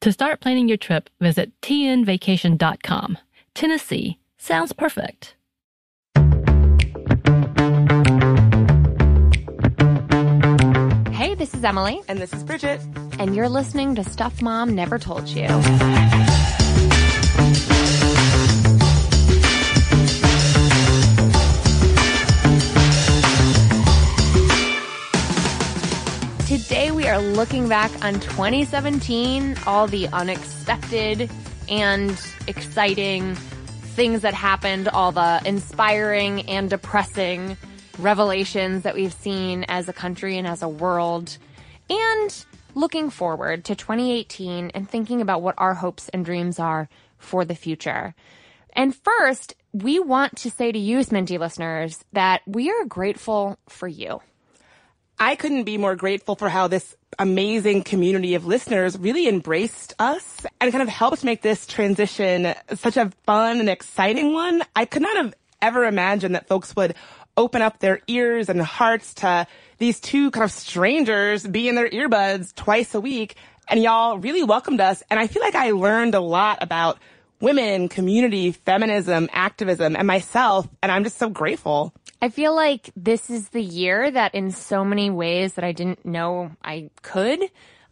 To start planning your trip, visit tnvacation.com. Tennessee sounds perfect. Hey, this is Emily, And this is Bridget. and you're listening to Stuff Mom Never Told You. Are looking back on 2017, all the unexpected and exciting things that happened, all the inspiring and depressing revelations that we've seen as a country and as a world, and looking forward to 2018 and thinking about what our hopes and dreams are for the future. And first, we want to say to you, Sminty listeners, that we are grateful for you. I couldn't be more grateful for how this amazing community of listeners really embraced us and kind of helped make this transition such a fun and exciting one. I could not have ever imagined that folks would open up their ears and hearts to these two kind of strangers be in their earbuds twice a week. And y'all really welcomed us. And I feel like I learned a lot about women, community, feminism, activism, and myself. And I'm just so grateful. I feel like this is the year that in so many ways that I didn't know I could,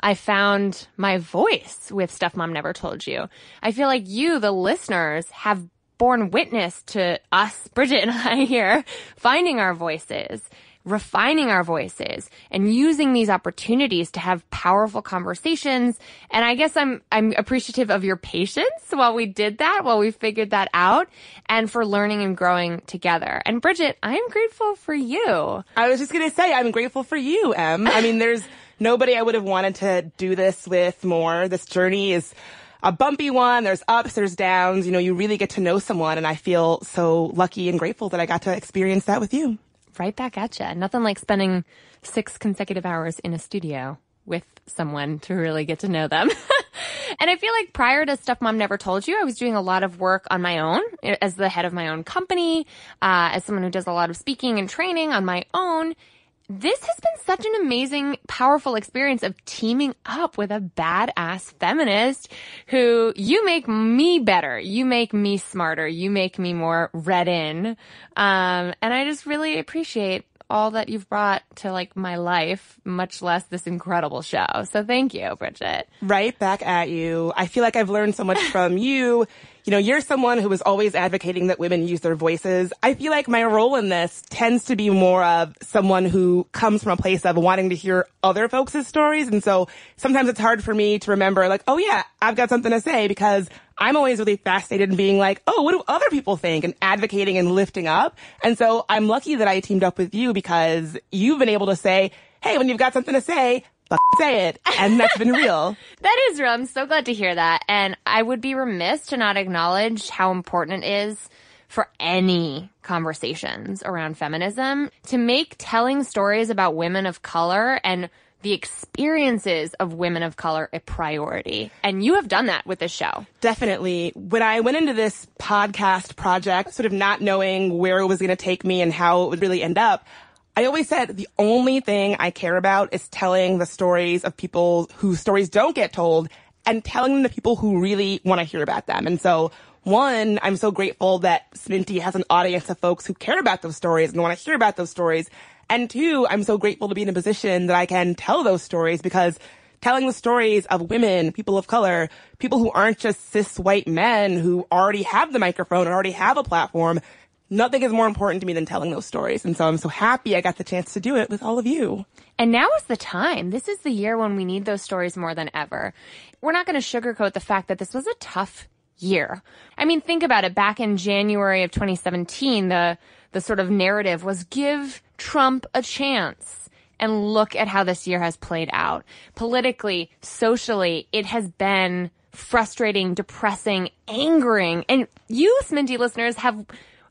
I found my voice with Stuff Mom Never Told You. I feel like you, the listeners, have borne witness to us, Bridget and I here, finding our voices, refining our voices, and using these opportunities to have powerful conversations. And I guess I'm, I'm appreciative of your patience while we did that, while we figured that out, and for learning and growing together. And Bridget, I am grateful for you. I was just gonna say, I'm grateful for you, Em. I mean, there's nobody I would have wanted to do this with more. This journey is a bumpy one. There's ups, there's downs. You know, you really get to know someone, and I feel so lucky and grateful that I got to experience that with you. Right back at you. Nothing like spending six consecutive hours in a studio with someone to really get to know them. and I feel like prior to Stuff Mom Never Told You, I was doing a lot of work on my own as the head of my own company, uh, as someone who does a lot of speaking and training on my own. This has been such an amazing, powerful experience of teaming up with a badass feminist who you make me better. You make me smarter. You make me more read in. Um, and I just really appreciate all that you've brought to like my life, much less this incredible show. So thank you, Bridget. Right back at you. I feel like I've learned so much from you. You know, you're someone who is always advocating that women use their voices. I feel like my role in this tends to be more of someone who comes from a place of wanting to hear other folks' stories. And so sometimes it's hard for me to remember like, oh yeah, I've got something to say because I'm always really fascinated in being like, oh, what do other people think and advocating and lifting up. And so I'm lucky that I teamed up with you because you've been able to say, hey, when you've got something to say, say it. And that's been real. That is real. I'm so glad to hear that. And I would be remiss to not acknowledge how important it is for any conversations around feminism to make telling stories about women of color and the experiences of women of color a priority. And you have done that with this show. Definitely. When I went into this podcast project, sort of not knowing where it was going to take me and how it would really end up, I always said the only thing I care about is telling the stories of people whose stories don't get told and telling them to people who really want to hear about them. And so one, I'm so grateful that Sminty has an audience of folks who care about those stories and want to hear about those stories. And two, I'm so grateful to be in a position that I can tell those stories because telling the stories of women, people of color, people who aren't just cis white men who already have the microphone and already have a platform, nothing is more important to me than telling those stories. And so I'm so happy I got the chance to do it with all of you. And now is the time. This is the year when we need those stories more than ever. We're not going to sugarcoat the fact that this was a tough year. I mean, think about it. Back in January of 2017, the, the sort of narrative was give Trump a chance. And look at how this year has played out. Politically, socially, it has been frustrating, depressing, angering. And you, Sminty listeners, have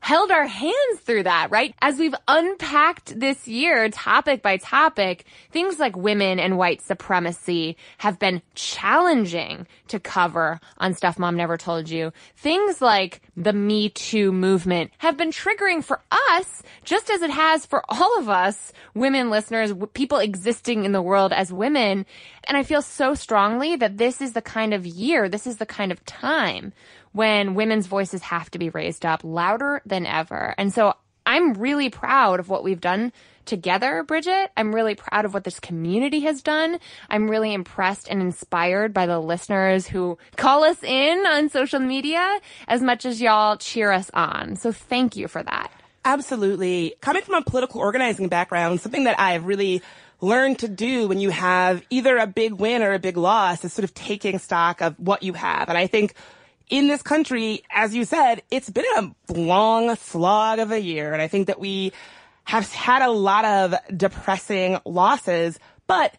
held our hands through that, right? As we've unpacked this year, topic by topic, things like women and white supremacy have been challenging to cover on Stuff Mom Never Told You. Things like the Me Too movement have been triggering for us, just as it has for all of us, women listeners, people existing in the world as women. And I feel so strongly that this is the kind of year, this is the kind of time when women's voices have to be raised up louder than ever. And so I'm really proud of what we've done together, Bridget. I'm really proud of what this community has done. I'm really impressed and inspired by the listeners who call us in on social media as much as y'all cheer us on. So thank you for that. Absolutely. Coming from a political organizing background, something that I've really learned to do when you have either a big win or a big loss is sort of taking stock of what you have. And I think in this country, as you said, it's been a long slog of a year. And I think that we have had a lot of depressing losses, but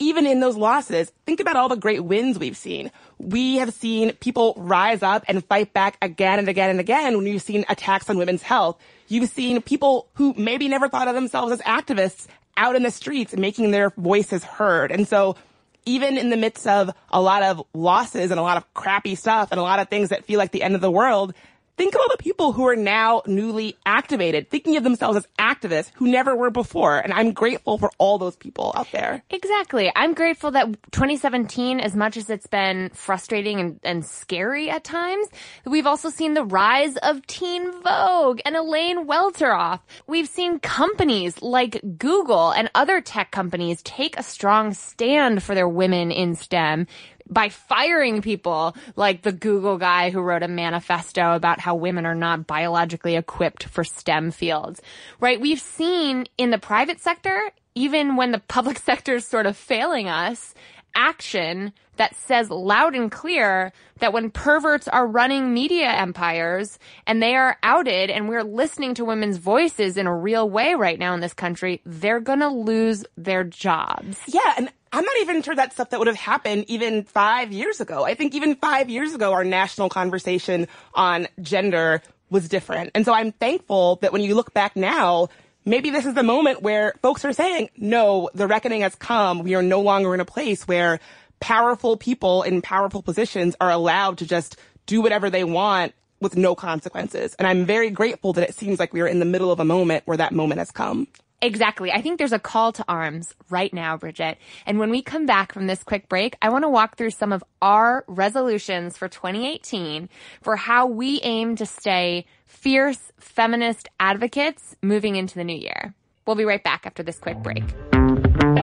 even in those losses, think about all the great wins we've seen. We have seen people rise up and fight back again and again and again when you've seen attacks on women's health. You've seen people who maybe never thought of themselves as activists out in the streets making their voices heard. And so even in the midst of a lot of losses and a lot of crappy stuff and a lot of things that feel like the end of the world, Think of all the people who are now newly activated, thinking of themselves as activists who never were before. And I'm grateful for all those people out there. Exactly. I'm grateful that 2017, as much as it's been frustrating and, and scary at times, we've also seen the rise of Teen Vogue and Elaine Welteroth. We've seen companies like Google and other tech companies take a strong stand for their women in STEM by firing people like the Google guy who wrote a manifesto about how women are not biologically equipped for STEM fields, right? We've seen in the private sector, even when the public sector is sort of failing us, action that says loud and clear that when perverts are running media empires and they are outed and we're listening to women's voices in a real way right now in this country, they're gonna lose their jobs. Yeah, and I'm not even sure that stuff that would have happened even five years ago. I think even five years ago, our national conversation on gender was different. And so I'm thankful that when you look back now, maybe this is the moment where folks are saying, no, the reckoning has come. We are no longer in a place where powerful people in powerful positions are allowed to just do whatever they want with no consequences. And I'm very grateful that it seems like we are in the middle of a moment where that moment has come. Exactly. I think there's a call to arms right now, Bridget. And when we come back from this quick break, I want to walk through some of our resolutions for 2018 for how we aim to stay fierce feminist advocates moving into the new year. We'll be right back after this quick break.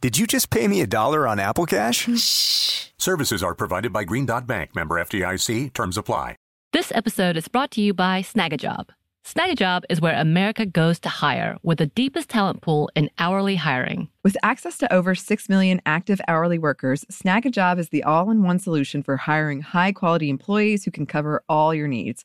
Did you just pay me a dollar on Apple Cash? Shh. Services are provided by Green Dot Bank, member FDIC. Terms apply. This episode is brought to you by Snagajob. Snagajob is where America goes to hire with the deepest talent pool in hourly hiring. With access to over 6 million active hourly workers, Snagajob is the all in one solution for hiring high quality employees who can cover all your needs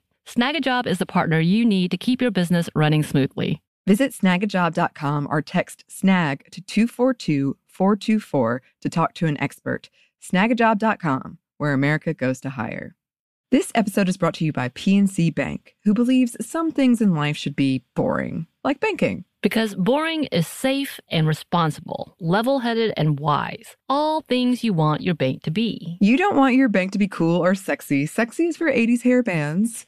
Snagajob is the partner you need to keep your business running smoothly. Visit snagajob.com or text snag to 242 424 to talk to an expert. Snagajob.com, where America goes to hire. This episode is brought to you by PNC Bank, who believes some things in life should be boring, like banking. Because boring is safe and responsible, level headed and wise. All things you want your bank to be. You don't want your bank to be cool or sexy. Sexy is for 80s hair bands,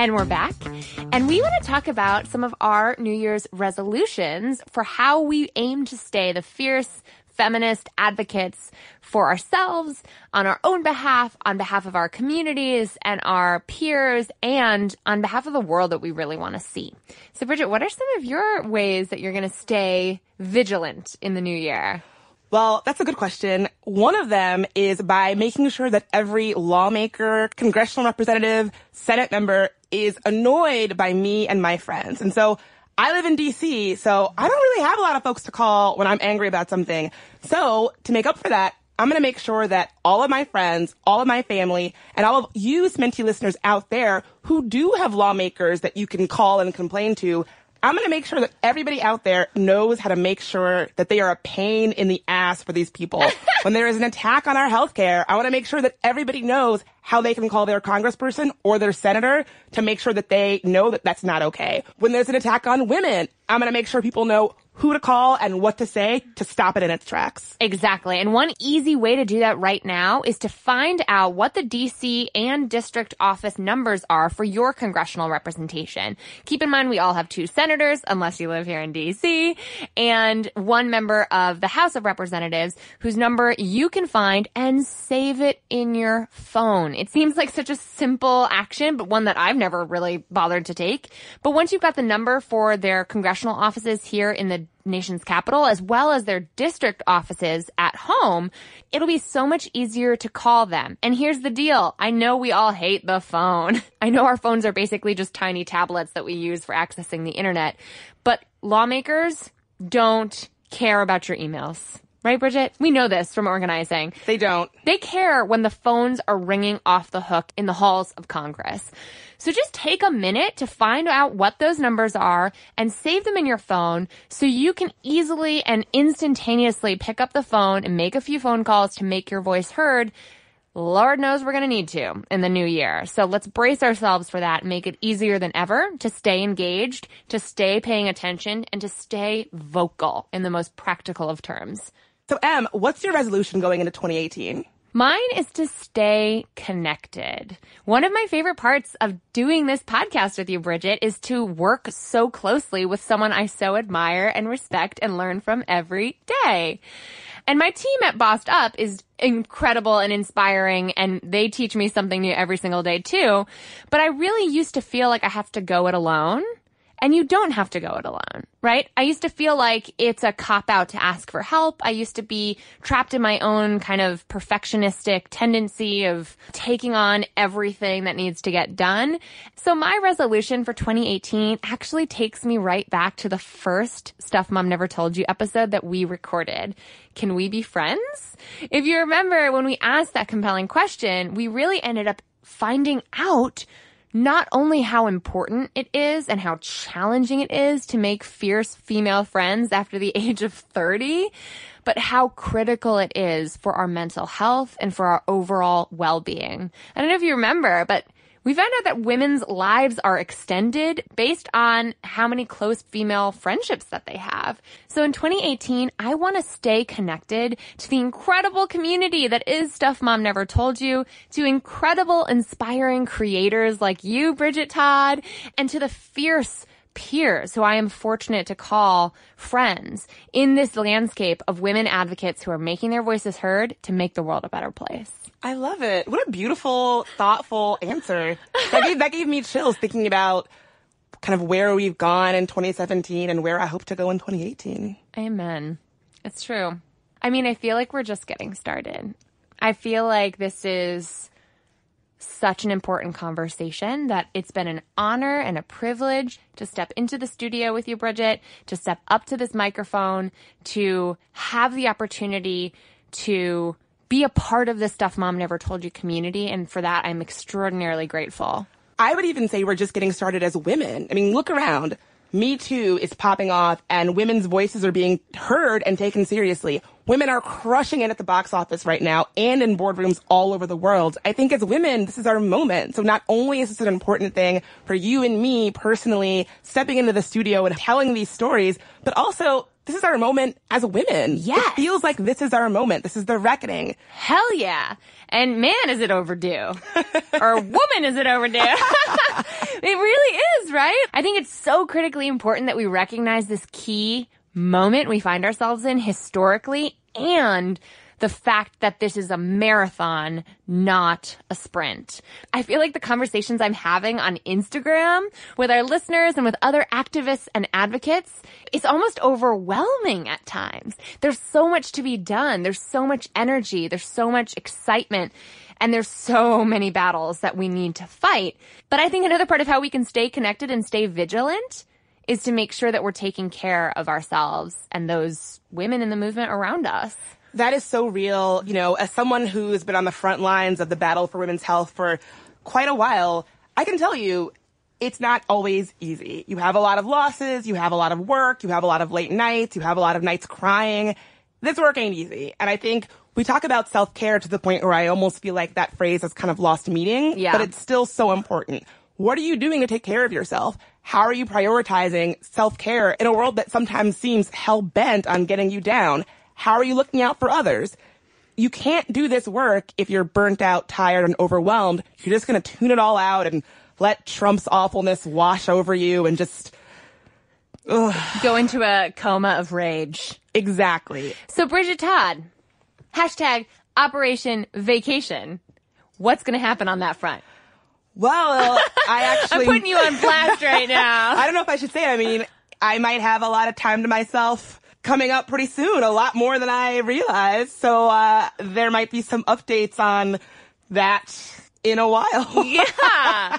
And we're back. And we want to talk about some of our New Year's resolutions for how we aim to stay the fierce feminist advocates for ourselves, on our own behalf, on behalf of our communities and our peers, and on behalf of the world that we really want to see. So, Bridget, what are some of your ways that you're going to stay vigilant in the new year? Well, that's a good question. One of them is by making sure that every lawmaker, congressional representative, Senate member is annoyed by me and my friends. And so I live in DC, so I don't really have a lot of folks to call when I'm angry about something. So to make up for that, I'm going to make sure that all of my friends, all of my family, and all of you Sminty listeners out there who do have lawmakers that you can call and complain to I'm going to make sure that everybody out there knows how to make sure that they are a pain in the ass for these people. when there is an attack on our healthcare, I want to make sure that everybody knows how they can call their congressperson or their senator to make sure that they know that that's not okay. When there's an attack on women, I'm going to make sure people know who to call and what to say to stop it in its tracks. Exactly. And one easy way to do that right now is to find out what the DC and district office numbers are for your congressional representation. Keep in mind we all have two senators, unless you live here in DC, and one member of the House of Representatives whose number you can find and save it in your phone. It seems like such a simple action, but one that I've never really bothered to take. But once you've got the number for their congressional offices here in the nation's capital as well as their district offices at home, it'll be so much easier to call them. And here's the deal. I know we all hate the phone. I know our phones are basically just tiny tablets that we use for accessing the internet, but lawmakers don't care about your emails. Right, Bridget? We know this from organizing. They don't. They care when the phones are ringing off the hook in the halls of Congress. So just take a minute to find out what those numbers are and save them in your phone so you can easily and instantaneously pick up the phone and make a few phone calls to make your voice heard. Lord knows we're going to need to in the new year. So let's brace ourselves for that and make it easier than ever to stay engaged, to stay paying attention, and to stay vocal in the most practical of terms. So, Em, what's your resolution going into 2018? Mine is to stay connected. One of my favorite parts of doing this podcast with you, Bridget, is to work so closely with someone I so admire and respect and learn from every day. And my team at Bossed Up is incredible and inspiring and they teach me something new every single day too. But I really used to feel like I have to go it alone. And you don't have to go it alone, right? I used to feel like it's a cop out to ask for help. I used to be trapped in my own kind of perfectionistic tendency of taking on everything that needs to get done. So my resolution for 2018 actually takes me right back to the first Stuff Mom Never Told You episode that we recorded. Can we be friends? If you remember when we asked that compelling question, we really ended up finding out not only how important it is and how challenging it is to make fierce female friends after the age of 30, but how critical it is for our mental health and for our overall well-being. I don't know if you remember, but we found out that women's lives are extended based on how many close female friendships that they have. So in 2018, I want to stay connected to the incredible community that is Stuff Mom Never Told You, to incredible, inspiring creators like you, Bridget Todd, and to the fierce peers who I am fortunate to call friends in this landscape of women advocates who are making their voices heard to make the world a better place. I love it. What a beautiful, thoughtful answer. That gave, that gave me chills thinking about kind of where we've gone in 2017 and where I hope to go in 2018. Amen. It's true. I mean, I feel like we're just getting started. I feel like this is such an important conversation that it's been an honor and a privilege to step into the studio with you, Bridget, to step up to this microphone, to have the opportunity to be a part of the Stuff Mom Never Told You community. And for that, I'm extraordinarily grateful. I would even say we're just getting started as women. I mean, look around. Me Too is popping off and women's voices are being heard and taken seriously. Women are crushing it at the box office right now and in boardrooms all over the world. I think as women, this is our moment. So not only is this an important thing for you and me personally stepping into the studio and telling these stories, but also this is our moment as women. Yes. It feels like this is our moment. This is the reckoning. Hell yeah. And man, is it overdue. or woman, is it overdue. it really is, right? I think it's so critically important that we recognize this key moment we find ourselves in historically and the fact that this is a marathon, not a sprint. I feel like the conversations I'm having on Instagram with our listeners and with other activists and advocates is almost overwhelming at times. There's so much to be done. There's so much energy. There's so much excitement. And there's so many battles that we need to fight. But I think another part of how we can stay connected and stay vigilant is to make sure that we're taking care of ourselves and those women in the movement around us. That is so real. You know, as someone who's been on the front lines of the battle for women's health for quite a while, I can tell you it's not always easy. You have a lot of losses, you have a lot of work, you have a lot of late nights, you have a lot of nights crying. This work ain't easy. And I think we talk about self-care to the point where I almost feel like that phrase has kind of lost meaning, Yeah. but it's still so important. What are you doing to take care of yourself? How are you prioritizing self-care in a world that sometimes seems hell-bent on getting you down? How are you looking out for others? You can't do this work if you're burnt out, tired, and overwhelmed. You're just gonna tune it all out and let Trump's awfulness wash over you and just, Go into a coma of rage. exactly. So Bridget Todd, hashtag Operation Vacation. What's going to happen on that front? Well, I actually. I'm putting you on blast right now. I don't know if I should say. it. I mean, I might have a lot of time to myself coming up pretty soon, a lot more than I realized. So uh, there might be some updates on that in a while. yeah.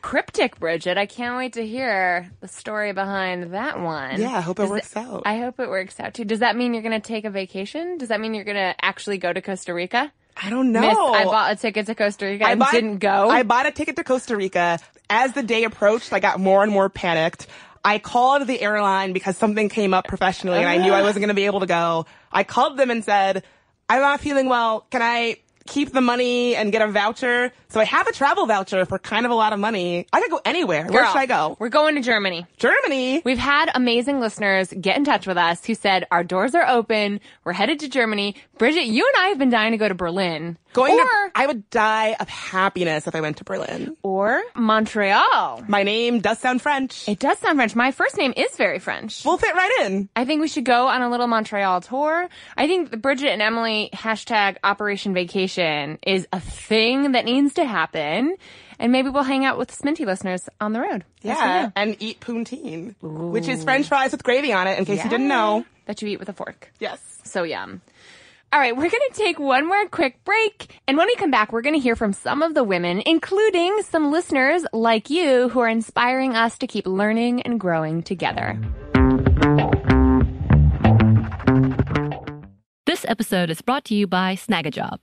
Cryptic, Bridget. I can't wait to hear the story behind that one. Yeah, I hope it Does works out. I hope it works out too. Does that mean you're going to take a vacation? Does that mean you're going to actually go to Costa Rica? I don't know. Miss, I bought a ticket to Costa Rica and bought- didn't go. I bought a ticket to Costa Rica. As the day approached, I got more and more panicked. I called the airline because something came up professionally and I knew I ah. wasn't going to be able to go. I called them and said, I'm not feeling well. Can I keep the money and get a voucher? So I have a travel voucher for kind of a lot of money. I could go anywhere. Where should I go? We're going to Germany. Germany. We've had amazing listeners get in touch with us who said, our doors are open. We're headed to Germany. Bridget, you and I have been dying to go to Berlin. Going or, to, I would die of happiness if I went to Berlin. or Montreal. My name does sound French. It does sound French. My first name is very French. We'll fit right in. I think we should go on a little Montreal tour. I think the Bridget and Emily hashtag Operation Vacation is a thing that needs to happen. And maybe we'll hang out with Sminty listeners on the road. Yeah, will. and eat poutine, which is French fries with gravy on it. In case you didn't know. That you eat with a fork. Yes. So yum. All right, we're going to take one more quick break. And when we come back, we're going to hear from some of the women, including some listeners like you who are inspiring us to keep learning and growing together. This episode is brought to you by Snagajob.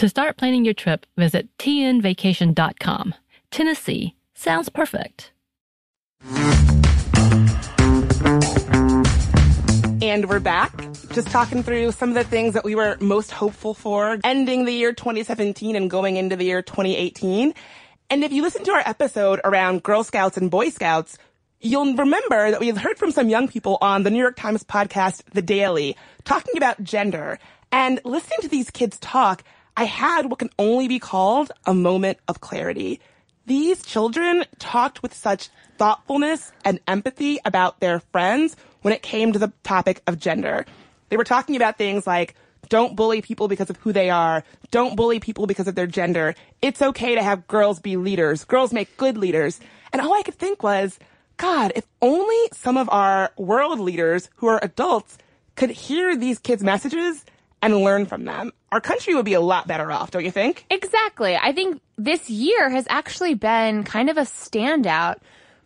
To start planning your trip, visit tnvacation.com. Tennessee sounds perfect. And we're back, just talking through some of the things that we were most hopeful for ending the year 2017 and going into the year 2018. And if you listen to our episode around Girl Scouts and Boy Scouts, you'll remember that we have heard from some young people on the New York Times podcast, The Daily, talking about gender. And listening to these kids talk, I had what can only be called a moment of clarity. These children talked with such thoughtfulness and empathy about their friends when it came to the topic of gender. They were talking about things like, don't bully people because of who they are. Don't bully people because of their gender. It's okay to have girls be leaders. Girls make good leaders. And all I could think was, God, if only some of our world leaders who are adults could hear these kids' messages and learn from them, our country would be a lot better off, don't you think? Exactly. I think this year has actually been kind of a standout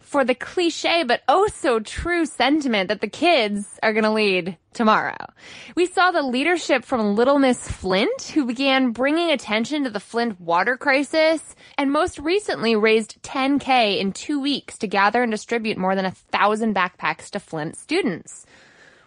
for the cliche but oh so true sentiment that the kids are going to lead tomorrow. We saw the leadership from Little Miss Flint, who began bringing attention to the Flint water crisis, and most recently raised 10K in two weeks to gather and distribute more than a thousand backpacks to Flint students.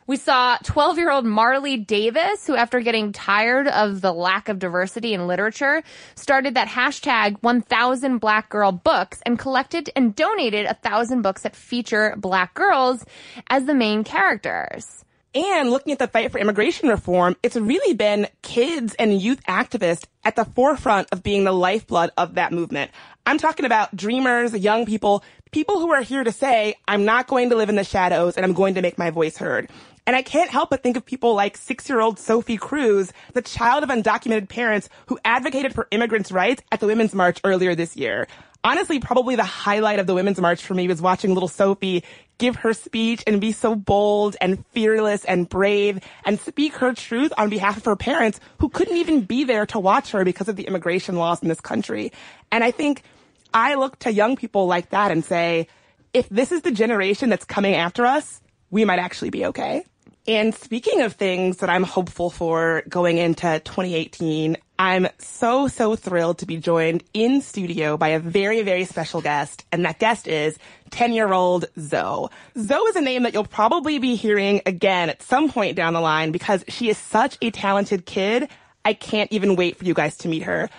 We saw 12 year old Marley Dias, who after getting tired of the lack of diversity in literature, started that hashtag 1000 black girl books and collected and donated a thousand books that feature black girls as the main characters. And looking at the fight for immigration reform, it's really been kids and youth activists at the forefront of being the lifeblood of that movement. I'm talking about dreamers, young people, people who are here to say, I'm not going to live in the shadows and I'm going to make my voice heard. And I can't help but think of people like six-year-old Sophie Cruz, the child of undocumented parents who advocated for immigrants' rights at the Women's March earlier this year. Honestly, probably the highlight of the Women's March for me was watching little Sophie give her speech and be so bold and fearless and brave and speak her truth on behalf of her parents who couldn't even be there to watch her because of the immigration laws in this country. And I think I look to young people like that and say, if this is the generation that's coming after us, we might actually be okay. And speaking of things that I'm hopeful for going into 2018, I'm so, so thrilled to be joined in studio by a very, very special guest. And that guest is 10 year old Zoe. Zoe is a name that you'll probably be hearing again at some point down the line because she is such a talented kid. I can't even wait for you guys to meet her.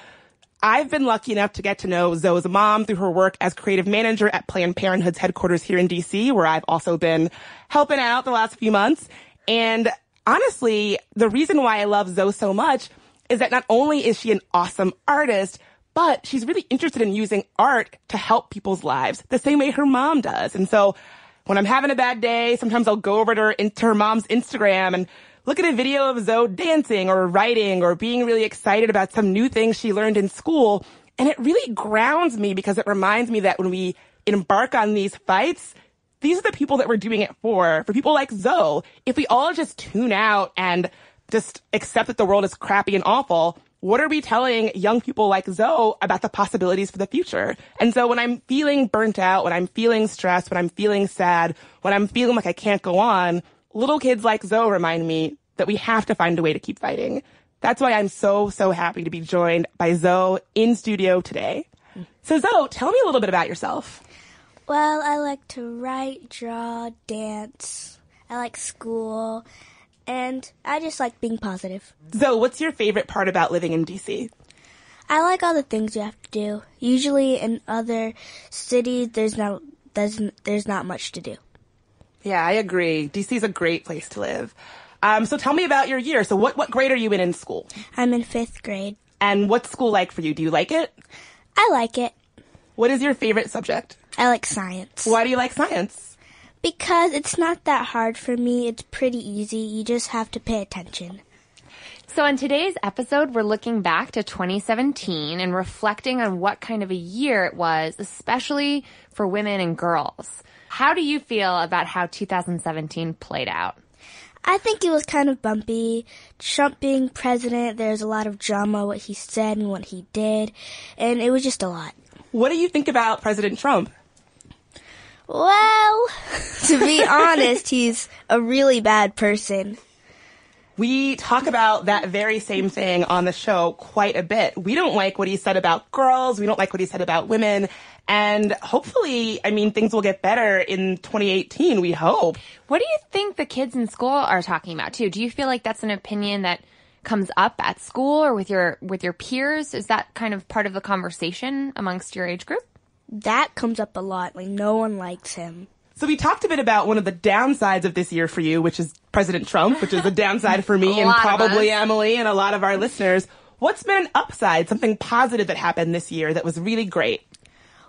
I've been lucky enough to get to know Zoe's mom through her work as creative manager at Planned Parenthood's headquarters here in DC, where I've also been helping out the last few months. And honestly, the reason why I love Zoe so much is that not only is she an awesome artist, but she's really interested in using art to help people's lives the same way her mom does. And so when I'm having a bad day, sometimes I'll go over to her, into her mom's Instagram and look at a video of Zoe dancing or writing or being really excited about some new thing she learned in school. And it really grounds me because it reminds me that when we embark on these fights, these are the people that we're doing it for. For people like Zoe, if we all just tune out and just accept that the world is crappy and awful, what are we telling young people like Zoe about the possibilities for the future? And so when I'm feeling burnt out, when I'm feeling stressed, when I'm feeling sad, when I'm feeling like I can't go on, little kids like Zoe remind me that we have to find a way to keep fighting. That's why I'm so, so happy to be joined by Zoe in studio today. So Zoe, tell me a little bit about yourself. Well, I like to write, draw, dance. I like school. And I just like being positive. Zoe, what's your favorite part about living in DC? I like all the things you have to do. Usually in other cities, there's not there's, there's not much to do. Yeah, I agree. DC is a great place to live. Um, so tell me about your year. So what, what grade are you in in school? I'm in fifth grade. And what's school like for you? Do you like it? I like it. What is your favorite subject? I like science. Why do you like science? Because it's not that hard for me. It's pretty easy. You just have to pay attention. So, in today's episode, we're looking back to 2017 and reflecting on what kind of a year it was, especially for women and girls. How do you feel about how 2017 played out? I think it was kind of bumpy. Trump being president, there's a lot of drama, what he said and what he did, and it was just a lot. What do you think about President Trump? Well, to be honest, he's a really bad person. We talk about that very same thing on the show quite a bit. We don't like what he said about girls. We don't like what he said about women. And hopefully, I mean, things will get better in 2018, we hope. What do you think the kids in school are talking about too? Do you feel like that's an opinion that comes up at school or with your with your peers? Is that kind of part of the conversation amongst your age group? That comes up a lot. Like no one likes him. So we talked a bit about one of the downsides of this year for you, which is President Trump, which is a downside for me and probably Emily and a lot of our listeners. What's been an upside, something positive that happened this year that was really great?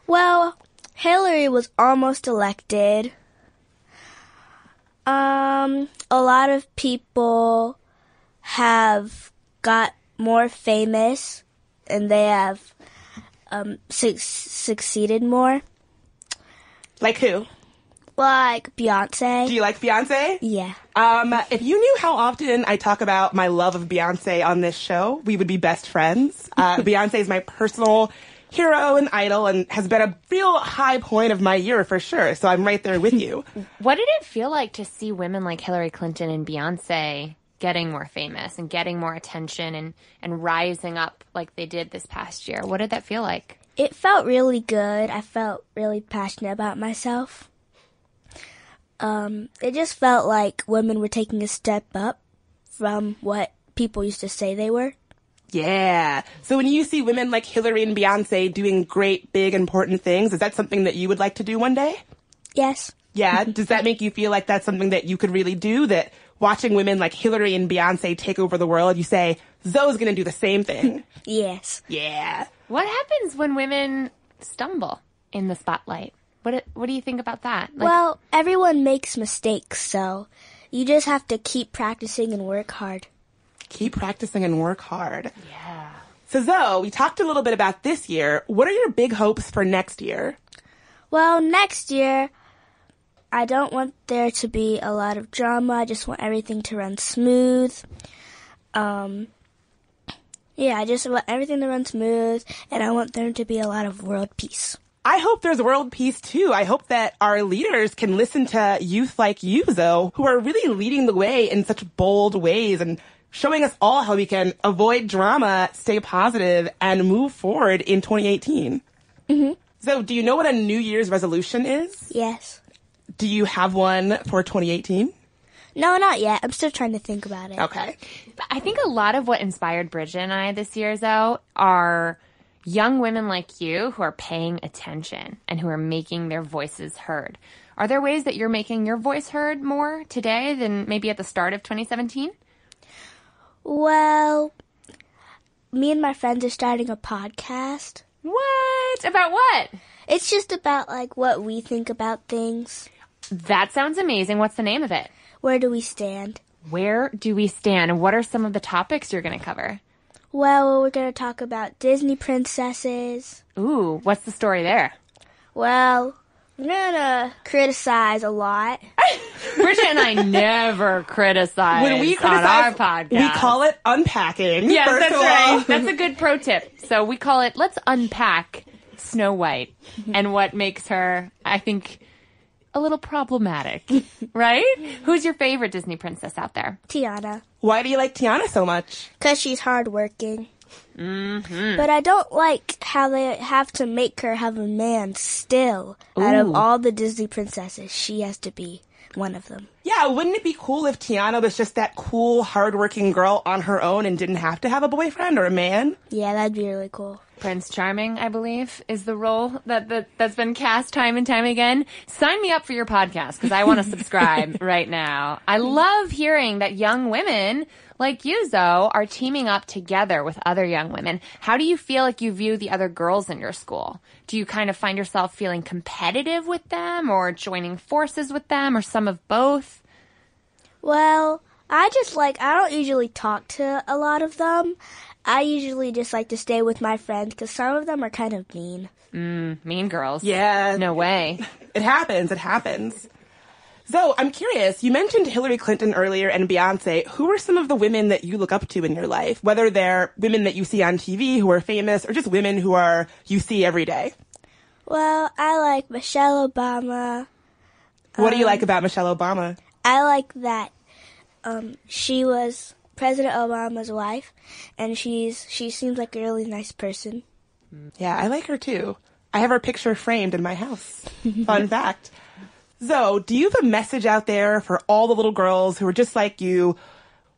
Well, Hillary was almost elected. Um, a lot of people have got more famous and they have um, su- succeeded more. Like who? Like Beyonce. Do you like Beyonce? Yeah. Um, if you knew how often I talk about my love of Beyonce on this show, we would be best friends. Uh, Beyonce is my personal hero and idol and has been a real high point of my year for sure. So I'm right there with you. what did it feel like to see women like Hillary Clinton and Beyonce getting more famous and getting more attention and, and rising up like they did this past year? What did that feel like? It felt really good. I felt really passionate about myself. Um, it just felt like women were taking a step up from what people used to say they were. Yeah. So when you see women like Hillary and Beyonce doing great, big, important things, is that something that you would like to do one day? Yes. Yeah. Does that make you feel like that's something that you could really do? That watching women like Hillary and Beyonce take over the world, you say, Zoe's gonna do the same thing. yes. Yeah. What happens when women stumble in the spotlight? What What do you think about that? Like, well, everyone makes mistakes, so you just have to keep practicing and work hard. Keep practicing and work hard. Yeah. So Zoe, we talked a little bit about this year. What are your big hopes for next year? Well, next year, I don't want there to be a lot of drama. I just want everything to run smooth. Um, yeah, I just want everything to run smooth, and I want there to be a lot of world peace. I hope there's world peace too. I hope that our leaders can listen to youth like you, Zoe, who are really leading the way in such bold ways and showing us all how we can avoid drama, stay positive, and move forward in 2018. Mm-hmm. So, do you know what a New Year's resolution is? Yes. Do you have one for 2018? No, not yet. I'm still trying to think about it. Okay. I think a lot of what inspired Bridget and I this year, though, are young women like you who are paying attention and who are making their voices heard. Are there ways that you're making your voice heard more today than maybe at the start of 2017? Well, me and my friends are starting a podcast. What? About what? It's just about like what we think about things. That sounds amazing. What's the name of it? Where do we stand? Where do we stand? And what are some of the topics you're going to cover? Well, we're going to talk about Disney princesses. Ooh, what's the story there? Well, we're going to criticize a lot. Bridget and I never criticize when we criticize on our podcast. We call it unpacking. Yes, that's right. That's a good pro tip. So we call it let's unpack Snow White and what makes her, I think, a little problematic. right? Who's your favorite Disney princess out there? Tiana. Why do you like Tiana so much? Because she's hardworking. Mm-hmm. But I don't like how they have to make her have a man still. Out of all the Disney princesses, she has to be one of them. Yeah, wouldn't it be cool if Tiana was just that cool, hardworking girl on her own and didn't have to have a boyfriend or a man? Yeah, that'd be really cool. Prince Charming, I believe, is the role that, that that's been cast time and time again. Sign me up for your podcast because I want to subscribe right now. I love hearing that young women like you, Zoe, are teaming up together with other young women. How do you feel like you view the other girls in your school? Do you kind of find yourself feeling competitive with them or joining forces with them or some of both? Well, I just like, I don't usually talk to a lot of them. I usually just like to stay with my friends because some of them are kind of mean. Mean girls. Yeah. No way. It happens. It happens. So I'm curious. You mentioned Hillary Clinton earlier and Beyonce. Who are some of the women that you look up to in your life? Whether they're women that you see on TV who are famous or just women who are you see every day. Well, I like Michelle Obama. What do you like about Michelle Obama? I like that um, she was President Obama's wife, and she's she seems like a really nice person. Mm. Yeah, I like her too. I have her picture framed in my house. Fun fact. Zoe, do you have a message out there for all the little girls who are just like you,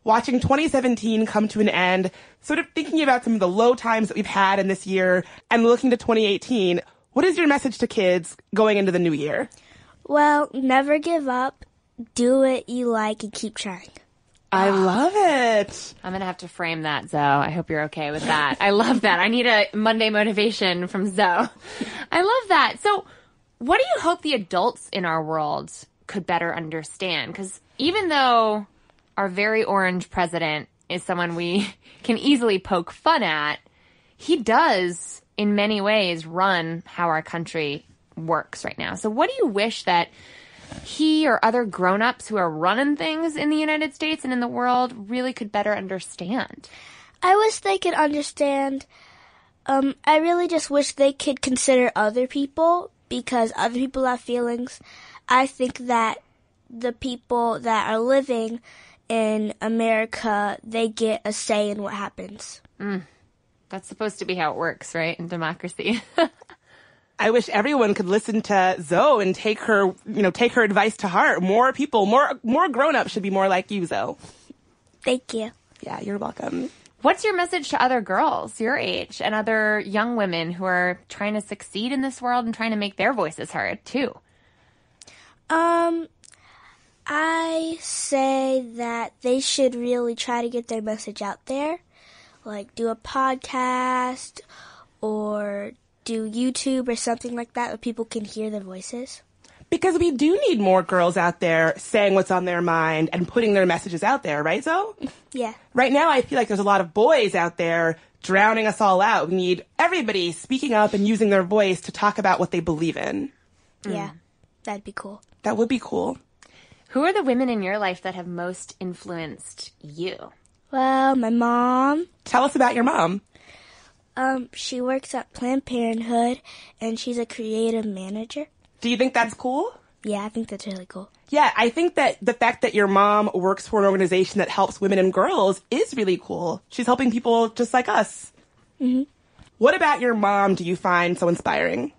watching 2017 come to an end, sort of thinking about some of the low times that we've had in this year and looking to 2018? What is your message to kids going into the new year? Well, never give up. Do what you like and keep trying. I ah. love it. I'm gonna have to frame that, Zoe. I hope you're okay with that. I love that. I need a Monday motivation from Zoe. I love that. So, what do you hope the adults in our world could better understand? Because even though our very orange president is someone we can easily poke fun at, he does, in many ways, run how our country works right now. So, what do you wish that he or other grown-ups who are running things in the United States and in the world really could better understand. I wish they could understand. Um, I really just wish they could consider other people because other people have feelings. I think that the people that are living in America, they get a say in what happens. Mm. That's supposed to be how it works, right? In democracy. I wish everyone could listen to Zoe and take her, you know, take her advice to heart. More people, more more grown-ups should be more like you, Zoe. Thank you. Yeah, you're welcome. What's your message to other girls your age and other young women who are trying to succeed in this world and trying to make their voices heard too? Um, I say that they should really try to get their message out there, like do a podcast or do YouTube or something like that where people can hear their voices. Because we do need more girls out there saying what's on their mind and putting their messages out there, right, Zoe? Yeah. Right now, I feel like there's a lot of boys out there drowning us all out. We need everybody speaking up and using their voice to talk about what they believe in. Yeah. That'd be cool. That would be cool. Who are the women in your life that have most influenced you? Well, my mom, Tell us about your mom. Um, she works at Planned Parenthood and she's a creative manager. Do you think that's cool? Yeah, I think that's really cool. Yeah, I think that the fact that your mom works for an organization that helps women and girls is really cool. She's helping people just like us. Mm-hmm. What about your mom do you find so inspiring?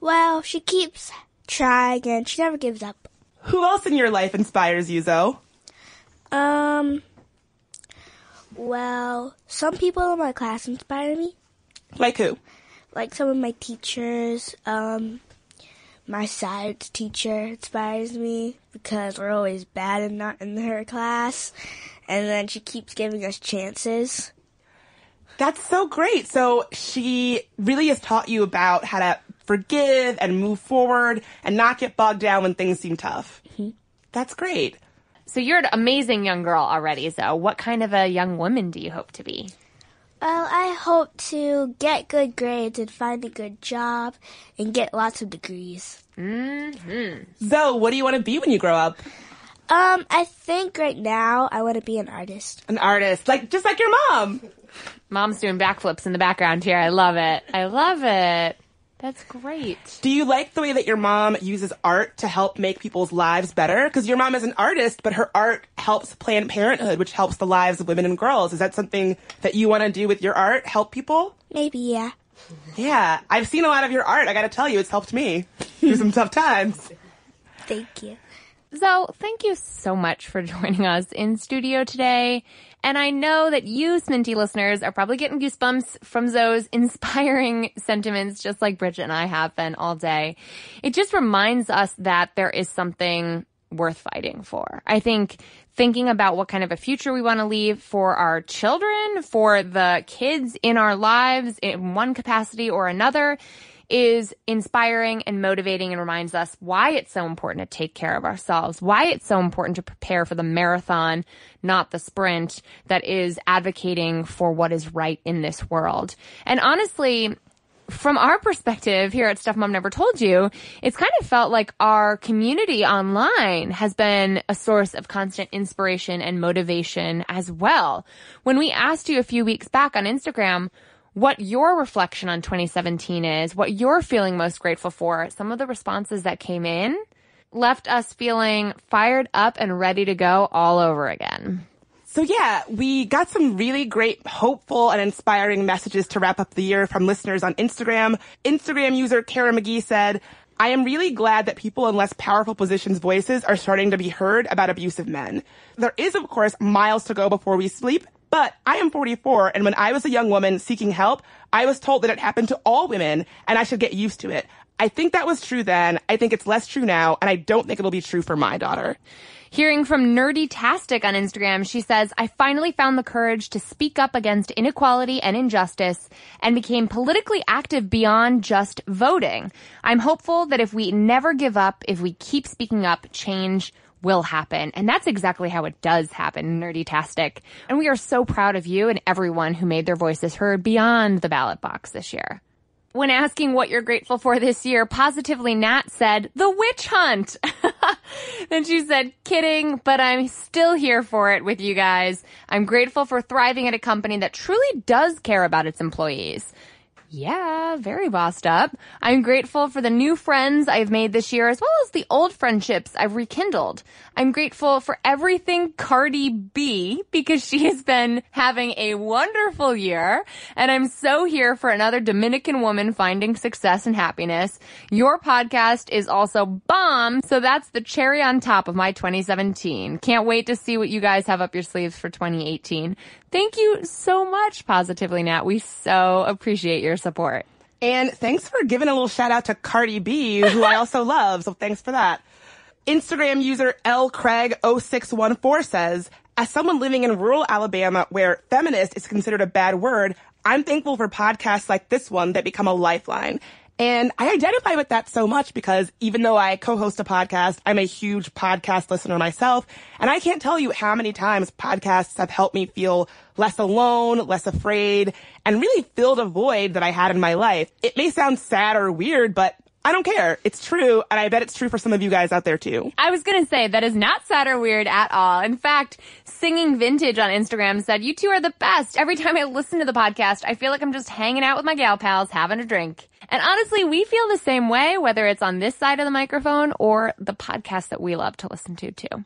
Well, she keeps trying and she never gives up. Who else in your life inspires you, Zoe? Um, well, some people in my class inspire me. Like who? Like some of my teachers, um, my science teacher inspires me because we're always bad and not in her class. And then she keeps giving us chances. That's so great. So she really has taught you about how to forgive and move forward and not get bogged down when things seem tough. That's great. So you're an amazing young girl already, Zoe. What kind of a young woman do you hope to be? Well, I hope to get good grades and find a good job and get lots of degrees. So, what do you want to be when you grow up? Um, I think right now I want to be an artist. An artist, like just like your mom. Mom's doing backflips in the background here. I love it. I love it. That's great. Do you like the way that your mom uses art to help make people's lives better? Because your mom is an artist, but her art helps Planned Parenthood, which helps the lives of women and girls. Is that something that you want to do with your art? Help people? Maybe, yeah. Yeah, I've seen a lot of your art. I got to tell you, it's helped me through some tough times. Thank you. So, thank you so much for joining us in studio today. And I know that you, Sminty listeners, are probably getting goosebumps from Zoe's inspiring sentiments, just like Bridget and I have been all day. It just reminds us that there is something worth fighting for. I think thinking about what kind of a future we want to leave for our children, for the kids in our lives in one capacity or another is inspiring and motivating and reminds us why it's so important to take care of ourselves, why it's so important to prepare for the marathon, not the sprint that is advocating for what is right in this world. And honestly, from our perspective here at Stuff Mom Never Told You, it's kind of felt like our community online has been a source of constant inspiration and motivation as well. When we asked you a few weeks back on Instagram, what your reflection on 2017 is, what you're feeling most grateful for. Some of the responses that came in left us feeling fired up and ready to go all over again. So yeah, we got some really great, hopeful and inspiring messages to wrap up the year from listeners on Instagram. Instagram user Kara McGee said, I am really glad that people in less powerful positions' voices are starting to be heard about abusive men. There is, of course, miles to go before we sleep, but I am 44, and when I was a young woman seeking help, I was told that it happened to all women, and I should get used to it. I think that was true then. I think it's less true now, and I don't think it'll be true for my daughter. Hearing from Nerdy Tastic on Instagram, she says, I finally found the courage to speak up against inequality and injustice and became politically active beyond just voting. I'm hopeful that if we never give up, if we keep speaking up, change will happen. And that's exactly how it does happen, Nerdy-tastic. And we are so proud of you and everyone who made their voices heard beyond the ballot box this year. When asking what you're grateful for this year, positively Nat said, the witch hunt. then she said, kidding, but I'm still here for it with you guys. I'm grateful for thriving at a company that truly does care about its employees. Yeah, very bossed up. I'm grateful for the new friends I've made this year as well as the old friendships I've rekindled. I'm grateful for everything Cardi B because she has been having a wonderful year and I'm so here for another Dominican woman finding success and happiness. Your podcast is also bomb, so that's the cherry on top of my 2017. Can't wait to see what you guys have up your sleeves for 2018. Thank you so much, Positively Nat. We so appreciate your support. And thanks for giving a little shout out to Cardi B, who I also love. So thanks for that. Instagram user L Craig 0614 says, as someone living in rural Alabama where feminist is considered a bad word, I'm thankful for podcasts like this one that become a lifeline. And I identify with that so much because even though I co-host a podcast, I'm a huge podcast listener myself. And I can't tell you how many times podcasts have helped me feel less alone, less afraid, and really filled a void that I had in my life. It may sound sad or weird, but I don't care. It's true, and I bet it's true for some of you guys out there too. I was gonna say, that is not sad or weird at all. In fact, Singing Vintage on Instagram said, you two are the best. Every time I listen to the podcast, I feel like I'm just hanging out with my gal pals, having a drink. And honestly, we feel the same way, whether it's on this side of the microphone or the podcast that we love to listen to too.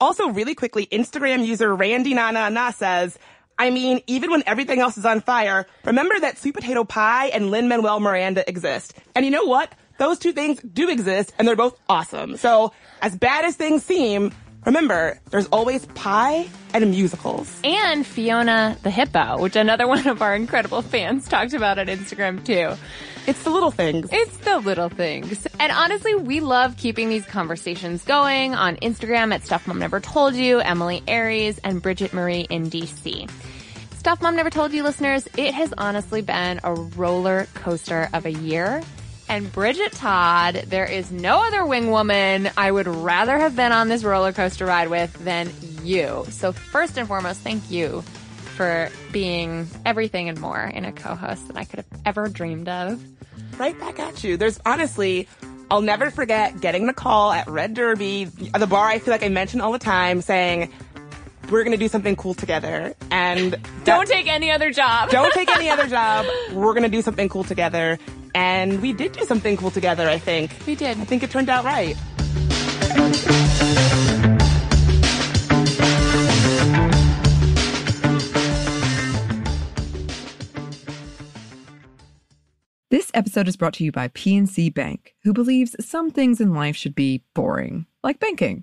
Also, really quickly, Instagram user Randy Nana Na says, I mean, even when everything else is on fire, remember that sweet potato pie and Lin-Manuel Miranda exist. And you know what? Those two things do exist and they're both awesome. So as bad as things seem, remember, there's always pie and musicals. And Fiona the Hippo, which another one of our incredible fans talked about on Instagram too. It's the little things. It's the little things. And honestly, we love keeping these conversations going on Instagram at Stuff Mom Never Told You, Emilie Aries, and Bridget Marie in DC. Stuff Mom Never Told You listeners, it has honestly been a roller coaster of a year. And Bridget Todd, there is no other wing woman I would rather have been on this roller coaster ride with than you. So first and foremost, thank you for being everything and more in a co-host that I could have ever dreamed of. Right back at you. There's honestly, I'll never forget getting the call at Red Derby, the bar I feel like I mention all the time, saying, we're going to do something cool together. And don't take any other job. don't take any other job. We're going to do something cool together. And we did do something cool together, I think. We did. I think it turned out right. This episode is brought to you by PNC Bank, who believes some things in life should be boring, like banking.